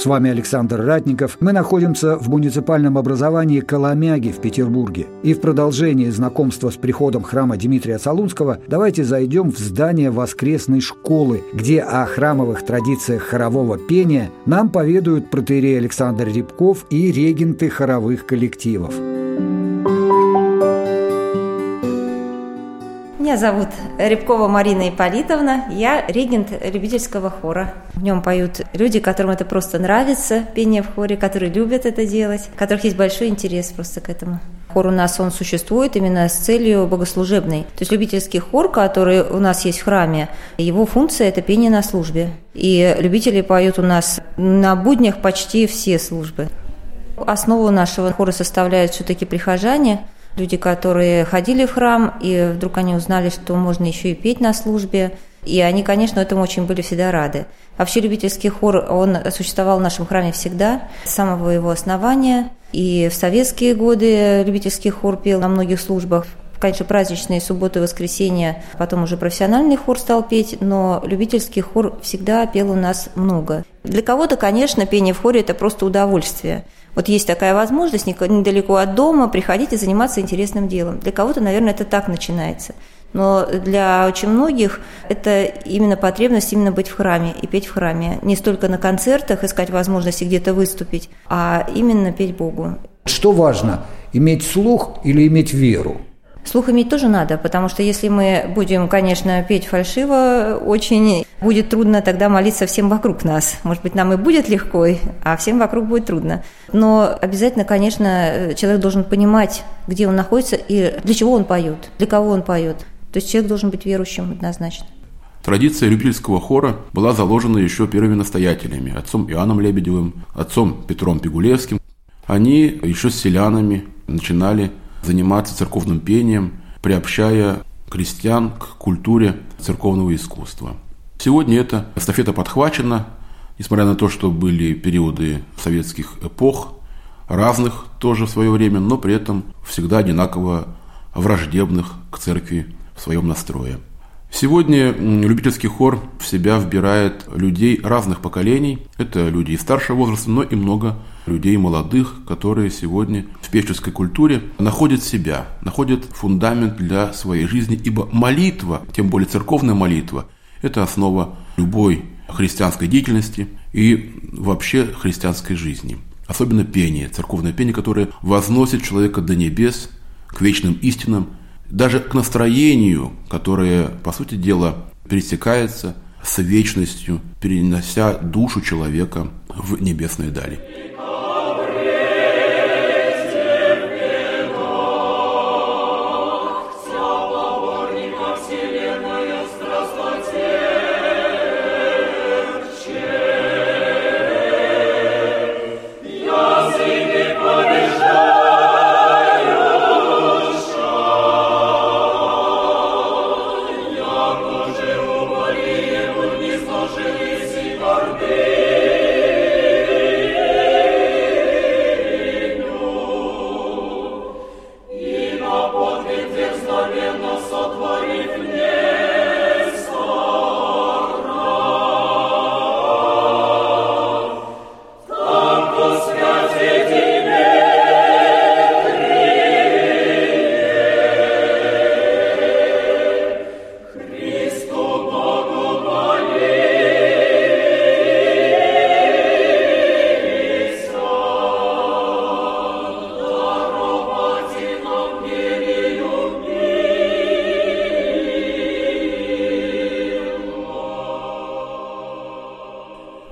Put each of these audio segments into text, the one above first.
С вами Александр Ратников. Мы находимся в муниципальном образовании Коломяги в Петербурге. И в продолжении знакомства с приходом храма Дмитрия Солунского давайте зайдем в здание воскресной школы, где о храмовых традициях хорового пения нам поведают протеерей Александр Рябков и регенты хоровых коллективов. Меня зовут Рябкова Марина Иполитовна. Я регент любительского хора. В нем поют люди, которым это просто нравится, пение в хоре, которые любят это делать, у которых есть большой интерес просто к этому. Хор у нас, он существует именно с целью богослужебной. То есть любительский хор, который у нас есть в храме, его функция – это пение на службе. И любители поют у нас на буднях почти все службы. Основу нашего хора составляют все-таки прихожане – люди, которые ходили в храм, и вдруг они узнали, что можно еще и петь на службе. И они, конечно, этому очень были всегда рады. Вообще любительский хор, он существовал в нашем храме всегда, с самого его основания. И в советские годы любительский хор пел на многих службах. Конечно, праздничные субботы и воскресенья, потом уже профессиональный хор стал петь, но любительский хор всегда пел у нас много. Для кого-то, конечно, пение в хоре – это просто удовольствие – вот есть такая возможность недалеко от дома приходить и заниматься интересным делом. Для кого-то, наверное, это так начинается. Но для очень многих это именно потребность именно быть в храме и петь в храме. Не столько на концертах искать возможности где-то выступить, а именно петь Богу. Что важно, иметь слух или иметь веру? Слух иметь тоже надо, потому что если мы будем, конечно, петь фальшиво, очень будет трудно тогда молиться всем вокруг нас. Может быть, нам и будет легко, а всем вокруг будет трудно. Но обязательно, конечно, человек должен понимать, где он находится и для чего он поет, для кого он поет. То есть человек должен быть верующим однозначно. Традиция любительского хора была заложена еще первыми настоятелями, отцом Иоанном Лебедевым, отцом Петром Пигулевским. Они еще с селянами начинали заниматься церковным пением, приобщая крестьян к культуре церковного искусства. Сегодня эта эстафета подхвачена, несмотря на то, что были периоды советских эпох, разных тоже в свое время, но при этом всегда одинаково враждебных к церкви в своем настрое. Сегодня любительский хор в себя вбирает людей разных поколений. Это люди и старшего возраста, но и много людей молодых, которые сегодня в певческой культуре находят себя, находят фундамент для своей жизни, ибо молитва, тем более церковная молитва, это основа любой христианской деятельности и вообще христианской жизни. Особенно пение, церковное пение, которое возносит человека до небес, к вечным истинам, даже к настроению, которое, по сути дела, пересекается с вечностью, перенося душу человека в небесные дали.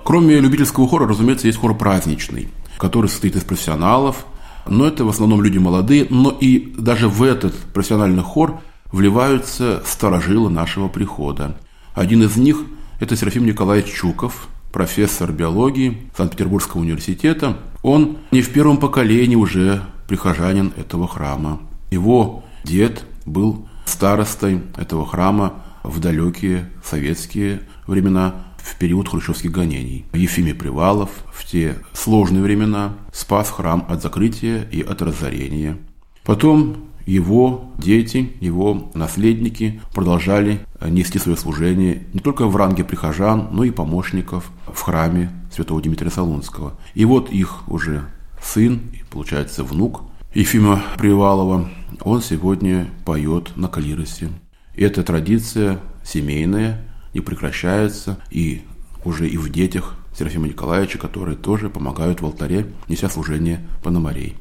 Кроме любительского хора, разумеется, есть хор праздничный, который состоит из профессионалов, но это в основном люди молодые, но и даже в этот профессиональный хор вливаются старожилы нашего прихода. Один из них – это Серафим Николаевич Чуков, профессор биологии Санкт-Петербургского университета. Он не в первом поколении уже прихожанин этого храма. Его дед был старостой этого храма в далекие советские времена, в период хрущевских гонений. Ефимий Привалов в те сложные времена спас храм от закрытия и от разорения. Потом его дети, его наследники продолжали нести свое служение не только в ранге прихожан, но и помощников в храме святого Дмитрия Солунского. И вот их уже сын, получается внук Ефима Привалова, он сегодня поет на клиросе. Эта традиция семейная, не прекращается, и уже и в детях Серафима Николаевича, которые тоже помогают в алтаре, неся служение Пономарей.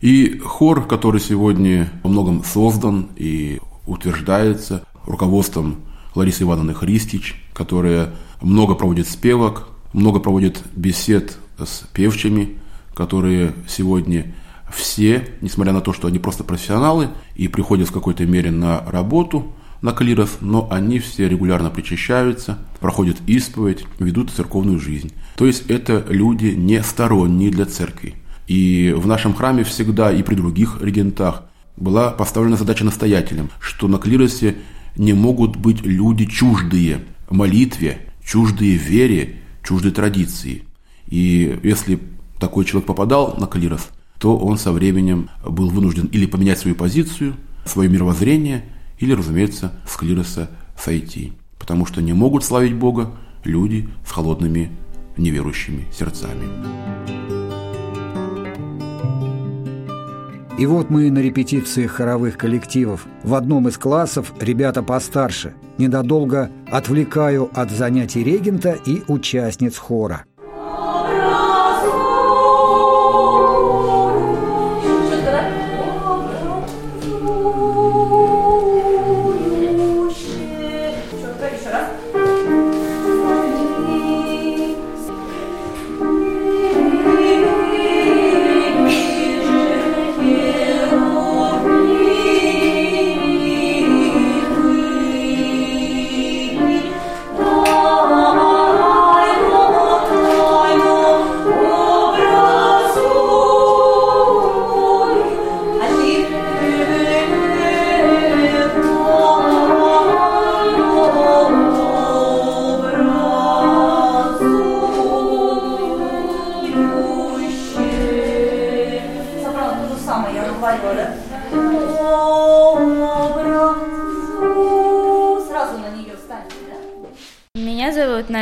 И хор, который сегодня во многом создан и утверждается руководством Ларисы Ивановны Христич, которая много проводит спевок, много проводит бесед с певчими, которые сегодня все, несмотря на то, что они просто профессионалы и приходят в какой-то мере на работу, на клирос, но они все регулярно причащаются, проходят исповедь, ведут церковную жизнь. То есть это люди не сторонние для церкви. И в нашем храме всегда и при других регентах была поставлена задача настоятелям, что на клиросе не могут быть люди чуждые молитве, чуждые вере, чуждые традиции. И если такой человек попадал на клирос, то он со временем был вынужден или поменять свою позицию, свое мировоззрение, или, разумеется, с сойти. Потому что не могут славить Бога люди с холодными неверующими сердцами. И вот мы на репетиции хоровых коллективов. В одном из классов ребята постарше. Ненадолго отвлекаю от занятий регента и участниц хора.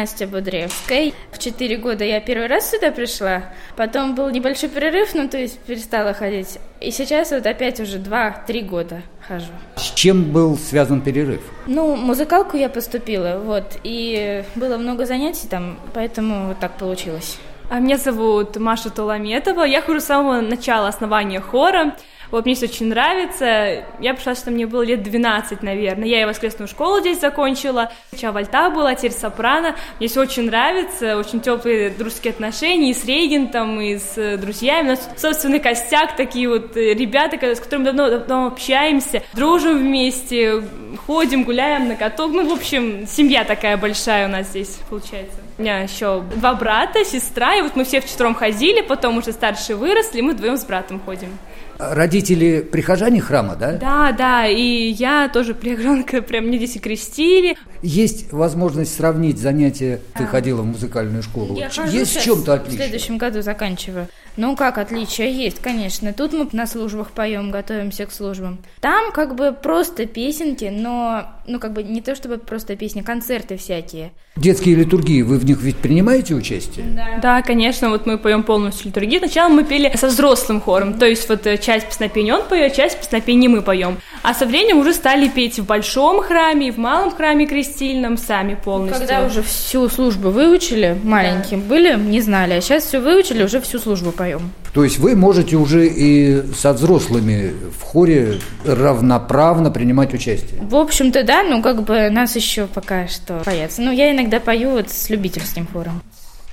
Настя Будревская. В четыре года я первый раз сюда пришла, потом был небольшой перерыв, ну то есть перестала ходить. И сейчас вот опять уже два-три года хожу. С чем был связан перерыв? Ну, музыкалку я поступила, вот, и было много занятий там, поэтому вот так получилось. А меня зовут Маша Толометова, я хожу с самого начала основания хора. Вот мне здесь очень нравится. Я пришла, что мне было лет 12, наверное. Я и воскресную школу здесь закончила. Сначала вальта была, теперь сопрано. Мне все очень нравится, очень теплые дружеские отношения и с регентом, и с э, друзьями. У нас собственный костяк, такие вот э, ребята, с которыми давно, давно общаемся, дружим вместе, ходим, гуляем на каток. Ну, в общем, семья такая большая у нас здесь получается. У меня еще два брата, сестра, и вот мы все вчетвером ходили, потом уже старшие выросли, мы вдвоем с братом ходим. Родители прихожане храма, да? Да, да, и я тоже прихожанка, прям мне здесь и крестили. Есть возможность сравнить занятия, ты ходила в музыкальную школу. Я есть в чем-то отличие? В следующем году заканчиваю. Ну как отличия есть, конечно. Тут мы на службах поем, готовимся к службам. Там как бы просто песенки, но ну как бы не то чтобы просто песни, концерты всякие. Детские литургии, вы в них ведь принимаете участие? Да, да конечно, вот мы поем полностью литургию. Сначала мы пели со взрослым хором, то есть вот э, часть песнопения он поет, часть песнопения мы поем. А со временем уже стали петь в большом храме, в малом храме крестильном сами полностью. Когда уже всю службу выучили, маленьким да. были, не знали, а сейчас все выучили, уже всю службу поем. То есть вы можете уже и со взрослыми в хоре равноправно принимать участие? В общем-то, да, ну как бы нас еще пока что боятся. Ну, я иногда пою вот с любительским хором.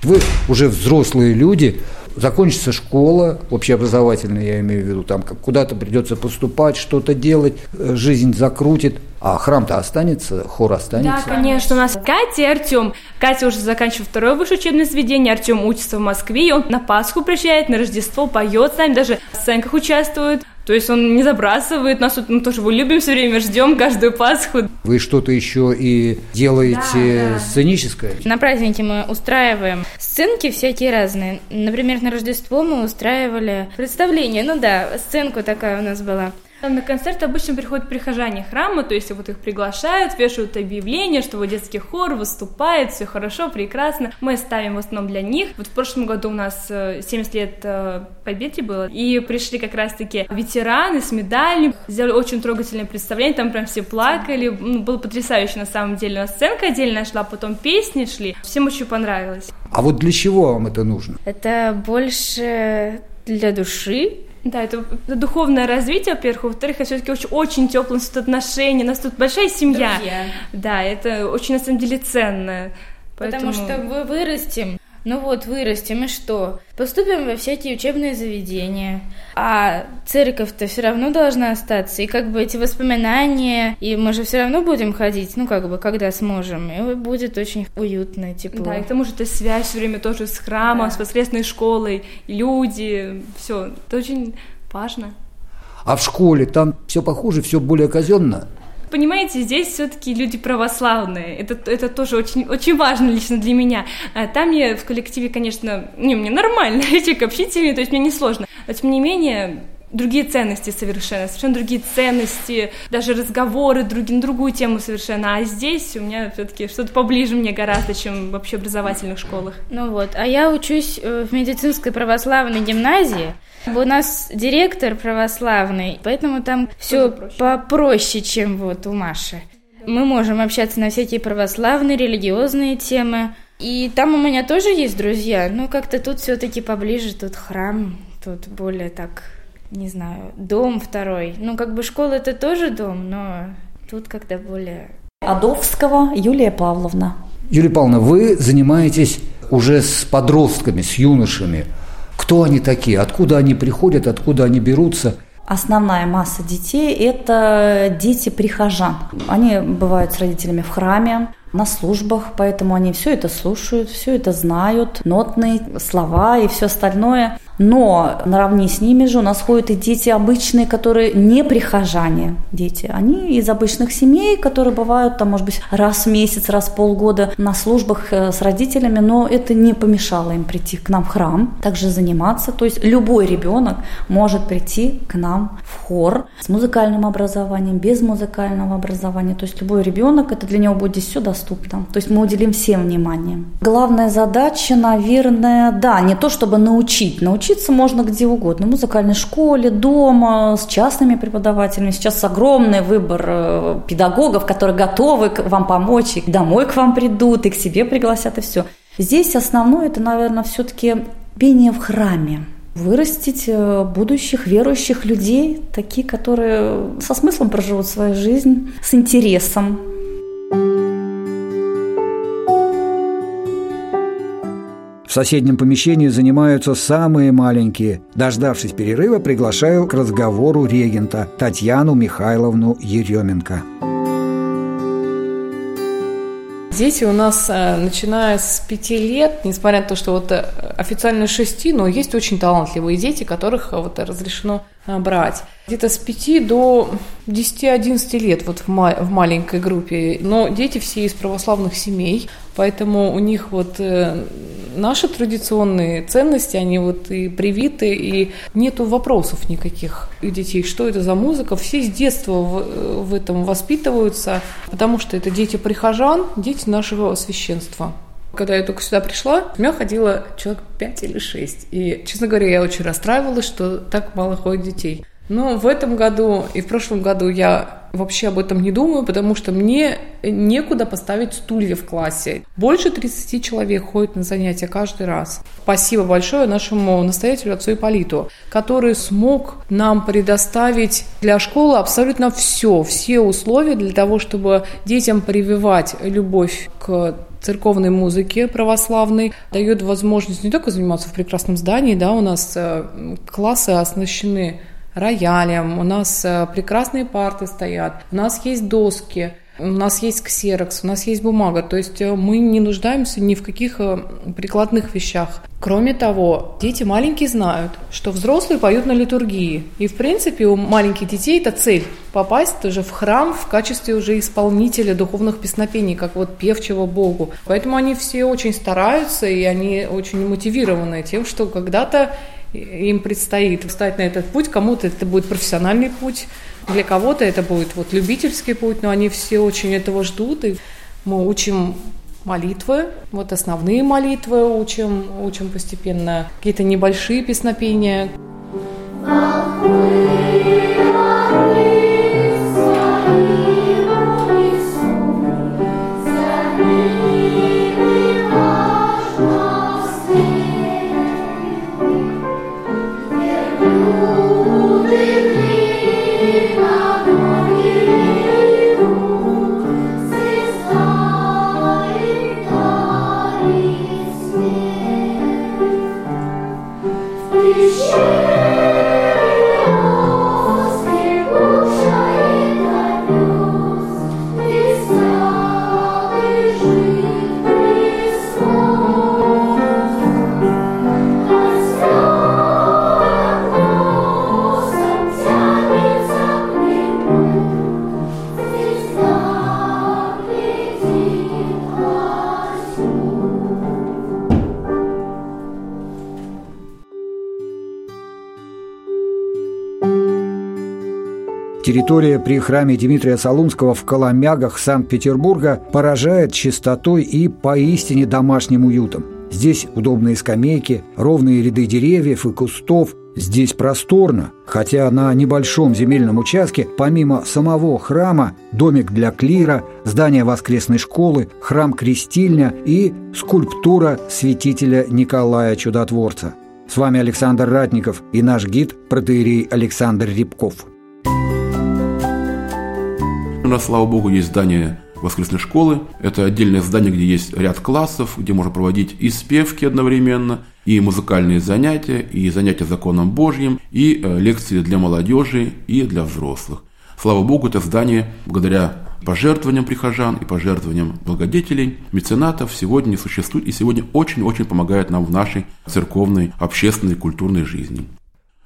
Вы уже взрослые люди, закончится школа, общеобразовательная, я имею в виду, там куда-то придется поступать, что-то делать, э, жизнь закрутит. А храм-то останется, хор останется? Да, конечно, у нас Катя и Артем. Катя уже заканчивает второе высшее учебное заведение, Артем учится в Москве, и он на Пасху приезжает, на Рождество поет с нами, даже в сценках участвует. То есть он не забрасывает нас, мы тоже его любим все время, ждем каждую Пасху. Вы что-то еще и делаете да, да. сценическое? На празднике мы устраиваем сценки всякие разные. Например, на Рождество мы устраивали представление. Ну да, сценку такая у нас была. На концерт обычно приходят прихожане храма, то есть вот их приглашают, вешают объявление, что вот детский хор выступает, все хорошо, прекрасно. Мы ставим в основном для них. Вот в прошлом году у нас 70 э, лет э, Победе было, и пришли как раз-таки ветераны с медалями, сделали очень трогательное представление, там прям все плакали, ну, было потрясающе на самом деле. У нас сценка отдельно шла, потом песни шли, всем очень понравилось. А вот для чего вам это нужно? Это больше для души, да, это духовное развитие, во-первых, во-вторых, это все-таки очень, очень теплые отношения, у нас тут большая семья. Друзья. Да, это очень на самом деле ценно. Поэтому... Потому что мы вырастем ну вот, вырастем, и что? Поступим во всякие учебные заведения. А церковь-то все равно должна остаться. И как бы эти воспоминания, и мы же все равно будем ходить, ну как бы, когда сможем. И будет очень уютно, тепло. Да, и к тому же это связь все время тоже с храмом, да. с воскресной школой, люди, все. Это очень важно. А в школе там все похуже, все более казенно? Понимаете, здесь все-таки люди православные. Это, это тоже очень, очень важно лично для меня. А там я в коллективе, конечно, не, мне нормально, человек общительный, то есть мне не сложно. Но тем не менее, другие ценности совершенно, совершенно другие ценности, даже разговоры други, на другую тему совершенно. А здесь у меня все-таки что-то поближе мне гораздо, чем в общеобразовательных школах. Ну вот, а я учусь э, в медицинской православной гимназии. У нас директор православный, поэтому там все попроще, чем вот у Маши. Мы можем общаться на всякие православные, религиозные темы. И там у меня тоже есть друзья, но как-то тут все-таки поближе, тут храм, тут более так не знаю, дом второй. Ну, как бы школа это тоже дом, но тут когда более... Адовского Юлия Павловна. Юлия Павловна, вы занимаетесь уже с подростками, с юношами. Кто они такие? Откуда они приходят? Откуда они берутся? Основная масса детей – это дети прихожан. Они бывают с родителями в храме, на службах, поэтому они все это слушают, все это знают, нотные слова и все остальное. Но наравне с ними же у нас ходят и дети обычные, которые не прихожане дети. Они из обычных семей, которые бывают там, может быть, раз в месяц, раз в полгода на службах э, с родителями, но это не помешало им прийти к нам в храм, также заниматься. То есть любой ребенок может прийти к нам в хор с музыкальным образованием, без музыкального образования. То есть любой ребенок, это для него будет все доступно. То есть мы уделим всем внимание. Главная задача, наверное, да, не то чтобы научить, научить Учиться можно где угодно. В музыкальной школе, дома, с частными преподавателями. Сейчас огромный выбор э, педагогов, которые готовы вам помочь, и домой к вам придут, и к себе пригласят, и все. Здесь основное, это, наверное, все-таки пение в храме вырастить э, будущих верующих людей, такие, которые со смыслом проживут свою жизнь, с интересом, соседнем помещении занимаются самые маленькие. Дождавшись перерыва, приглашаю к разговору регента Татьяну Михайловну Еременко. Дети у нас, э, начиная с пяти лет, несмотря на то, что вот э, официально шести, но есть очень талантливые дети, которых э, вот разрешено брать. Где-то с 5 до 10-11 лет вот в, ма- в маленькой группе. Но дети все из православных семей, поэтому у них вот э, наши традиционные ценности, они вот и привиты, и нету вопросов никаких у детей, что это за музыка. Все с детства в, в этом воспитываются, потому что это дети прихожан, дети нашего священства. Когда я только сюда пришла, у меня ходило человек 5 или 6. И, честно говоря, я очень расстраивалась, что так мало ходит детей. Но в этом году и в прошлом году я вообще об этом не думаю, потому что мне некуда поставить стулья в классе. Больше 30 человек ходит на занятия каждый раз. Спасибо большое нашему настоятелю отцу Иполиту, который смог нам предоставить для школы абсолютно все, все условия для того, чтобы детям прививать любовь к церковной музыке православной, дает возможность не только заниматься в прекрасном здании, да, у нас э, классы оснащены роялем, у нас э, прекрасные парты стоят, у нас есть доски, у нас есть ксерокс, у нас есть бумага, то есть э, мы не нуждаемся ни в каких э, прикладных вещах. Кроме того, дети маленькие знают, что взрослые поют на литургии. И, в принципе, у маленьких детей это цель – попасть тоже в храм в качестве уже исполнителя духовных песнопений, как вот певчего Богу. Поэтому они все очень стараются, и они очень мотивированы тем, что когда-то им предстоит встать на этот путь. Кому-то это будет профессиональный путь, для кого-то это будет вот любительский путь, но они все очень этого ждут, и мы учим молитвы, вот основные молитвы учим, учим постепенно, какие-то небольшие песнопения. We shall. Территория при храме Дмитрия Солунского в Коломягах Санкт-Петербурга поражает чистотой и поистине домашним уютом. Здесь удобные скамейки, ровные ряды деревьев и кустов. Здесь просторно, хотя на небольшом земельном участке, помимо самого храма, домик для клира, здание воскресной школы, храм-крестильня и скульптура святителя Николая Чудотворца. С вами Александр Ратников и наш гид протеерей Александр Рябков. У нас, слава богу, есть здание воскресной школы. Это отдельное здание, где есть ряд классов, где можно проводить и спевки одновременно, и музыкальные занятия, и занятия законом Божьим, и э, лекции для молодежи и для взрослых. Слава Богу, это здание, благодаря пожертвованиям прихожан и пожертвованиям благодетелей, меценатов, сегодня существует и сегодня очень-очень помогает нам в нашей церковной, общественной, культурной жизни.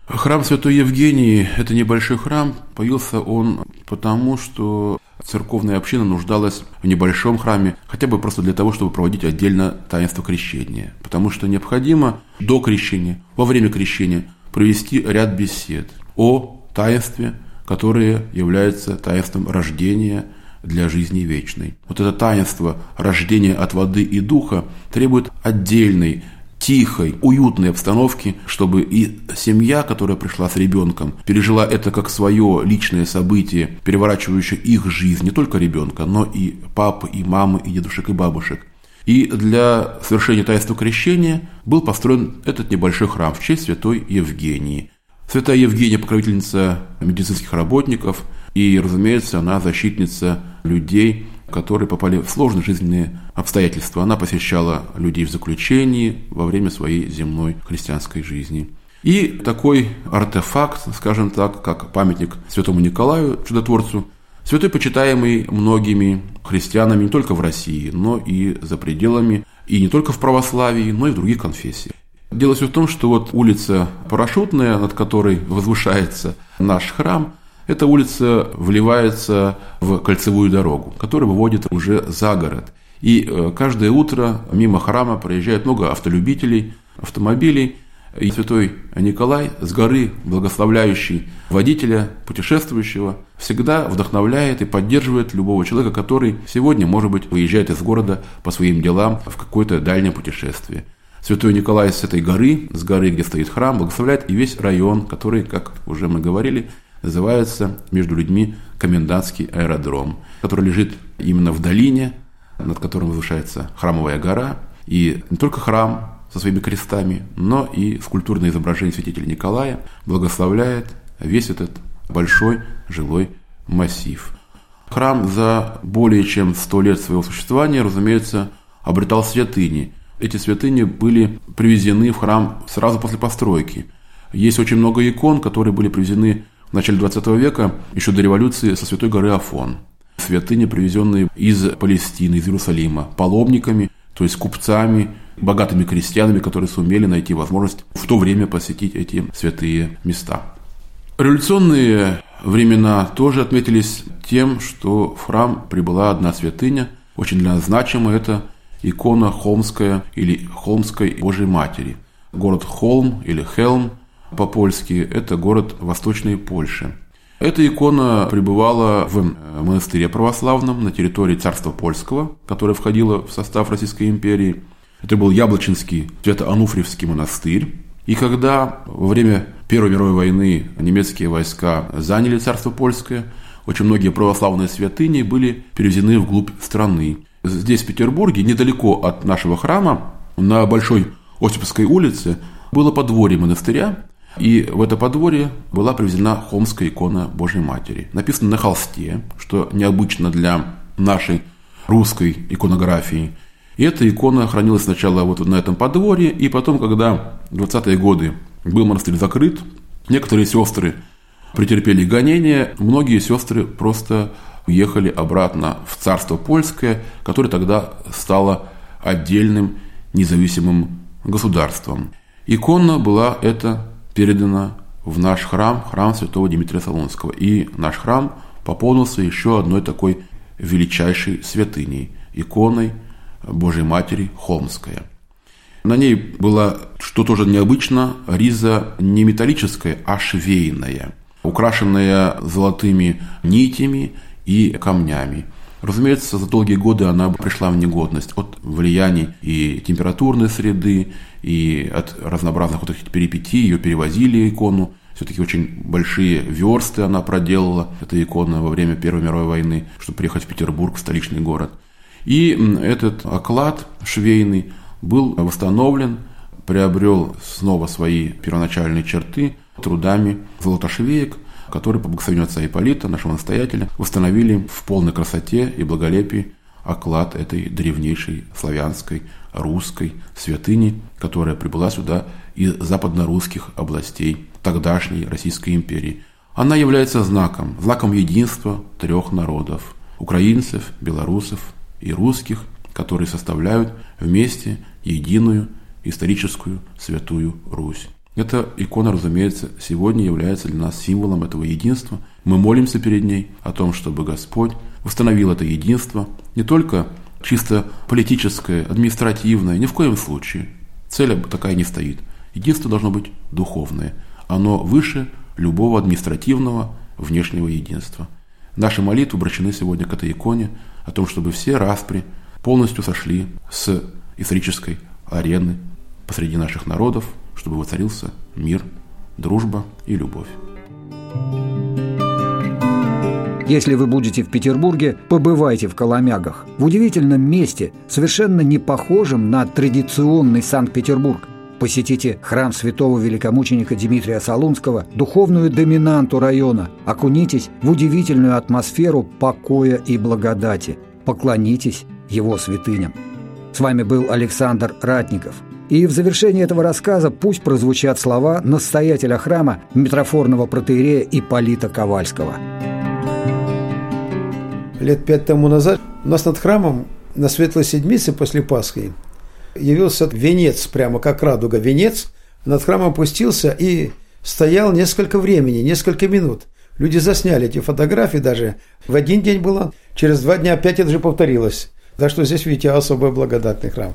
Храм Святой Евгении – это небольшой храм. Появился он потому, что церковная община нуждалась в небольшом храме, хотя бы просто для того, чтобы проводить отдельно таинство крещения. Потому что необходимо до крещения, во время крещения провести ряд бесед о таинстве, которое является таинством рождения для жизни вечной. Вот это таинство рождения от воды и духа требует отдельной тихой, уютной обстановки, чтобы и семья, которая пришла с ребенком, пережила это как свое личное событие, переворачивающее их жизнь, не только ребенка, но и папы, и мамы, и дедушек, и бабушек. И для совершения таинства крещения был построен этот небольшой храм в честь святой Евгении. Святая Евгения – покровительница медицинских работников, и, разумеется, она защитница людей, которые попали в сложные жизненные обстоятельства. Она посещала людей в заключении во время своей земной христианской жизни. И такой артефакт, скажем так, как памятник святому Николаю, чудотворцу, святой почитаемый многими христианами не только в России, но и за пределами, и не только в православии, но и в других конфессиях. Дело все в том, что вот улица Парашютная, над которой возвышается наш храм, эта улица вливается в кольцевую дорогу, которая выводит уже за город. И э, каждое утро мимо храма проезжает много автолюбителей, автомобилей. И святой Николай с горы, благословляющий водителя, путешествующего, всегда вдохновляет и поддерживает любого человека, который сегодня, может быть, выезжает из города по своим делам в какое-то дальнее путешествие. Святой Николай с этой горы, с горы, где стоит храм, благословляет и весь район, который, как уже мы говорили, называется между людьми комендантский аэродром, который лежит именно в долине, над которым возвышается храмовая гора. И не только храм со своими крестами, но и скульптурное изображение святителя Николая благословляет весь этот большой жилой массив. Храм за более чем сто лет своего существования, разумеется, обретал святыни. Эти святыни были привезены в храм сразу после постройки. Есть очень много икон, которые были привезены в начале 20 века, еще до революции, со Святой горы Афон. святыни, привезенные из Палестины, из Иерусалима, паломниками, то есть купцами, богатыми крестьянами, которые сумели найти возможность в то время посетить эти святые места. Революционные времена тоже отметились тем, что в храм прибыла одна святыня, очень для нас значимая, это икона Холмская или Холмской Божьей Матери. Город Холм или Хелм по-польски – это город Восточной Польши. Эта икона пребывала в э, монастыре православном на территории царства польского, которое входило в состав Российской империи. Это был Яблочинский Свято-Ануфриевский монастырь. И когда во время Первой мировой войны немецкие войска заняли царство польское, очень многие православные святыни были перевезены вглубь страны. Здесь, в Петербурге, недалеко от нашего храма, на Большой Осиповской улице, было подворье монастыря, и в это подворье была привезена холмская икона Божьей Матери. Написано на холсте, что необычно для нашей русской иконографии. И эта икона хранилась сначала вот на этом подворье, и потом, когда в 20-е годы был монастырь закрыт, некоторые сестры претерпели гонения, многие сестры просто уехали обратно в царство польское, которое тогда стало отдельным независимым государством. Икона была эта передана в наш храм, храм святого Дмитрия Солонского. И наш храм пополнился еще одной такой величайшей святыней – иконой Божьей Матери Холмская. На ней была, что тоже необычно, риза не металлическая, а швейная, украшенная золотыми нитями и камнями. Разумеется, за долгие годы она пришла в негодность от влияний и температурной среды, и от разнообразных вот этих перипетий ее перевозили икону. Все-таки очень большие версты она проделала, эта икона, во время Первой мировой войны, чтобы приехать в Петербург, в столичный город. И этот оклад швейный был восстановлен, приобрел снова свои первоначальные черты трудами золотошвеек, которые по благословению отца Ипполита, нашего настоятеля, восстановили в полной красоте и благолепии оклад этой древнейшей славянской русской святыни, которая прибыла сюда из западно-русских областей тогдашней Российской империи. Она является знаком, знаком единства трех народов – украинцев, белорусов и русских, которые составляют вместе единую историческую святую Русь. Эта икона, разумеется, сегодня является для нас символом этого единства. Мы молимся перед ней о том, чтобы Господь восстановил это единство не только чисто политическое, административное, ни в коем случае. Цель такая не стоит. Единство должно быть духовное. Оно выше любого административного внешнего единства. Наши молитвы обращены сегодня к этой иконе о том, чтобы все распри полностью сошли с исторической арены посреди наших народов, чтобы воцарился мир, дружба и любовь. Если вы будете в Петербурге, побывайте в Коломягах. В удивительном месте, совершенно не похожем на традиционный Санкт-Петербург. Посетите храм святого великомученика Дмитрия Солунского, духовную доминанту района. Окунитесь в удивительную атмосферу покоя и благодати. Поклонитесь его святыням. С вами был Александр Ратников. И в завершении этого рассказа пусть прозвучат слова настоятеля храма митрофорного протеерея Ипполита Ковальского – лет пять тому назад у нас над храмом на Светлой Седмице после Пасхи явился венец, прямо как радуга, венец, над храмом опустился и стоял несколько времени, несколько минут. Люди засняли эти фотографии даже. В один день было, через два дня опять это же повторилось. Так что здесь, видите, особо благодатный храм.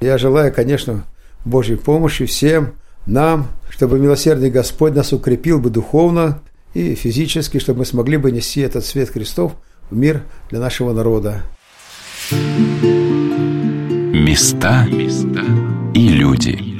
Я желаю, конечно, Божьей помощи всем нам, чтобы милосердный Господь нас укрепил бы духовно и физически, чтобы мы смогли бы нести этот свет Христов – в мир для нашего народа. Места и люди.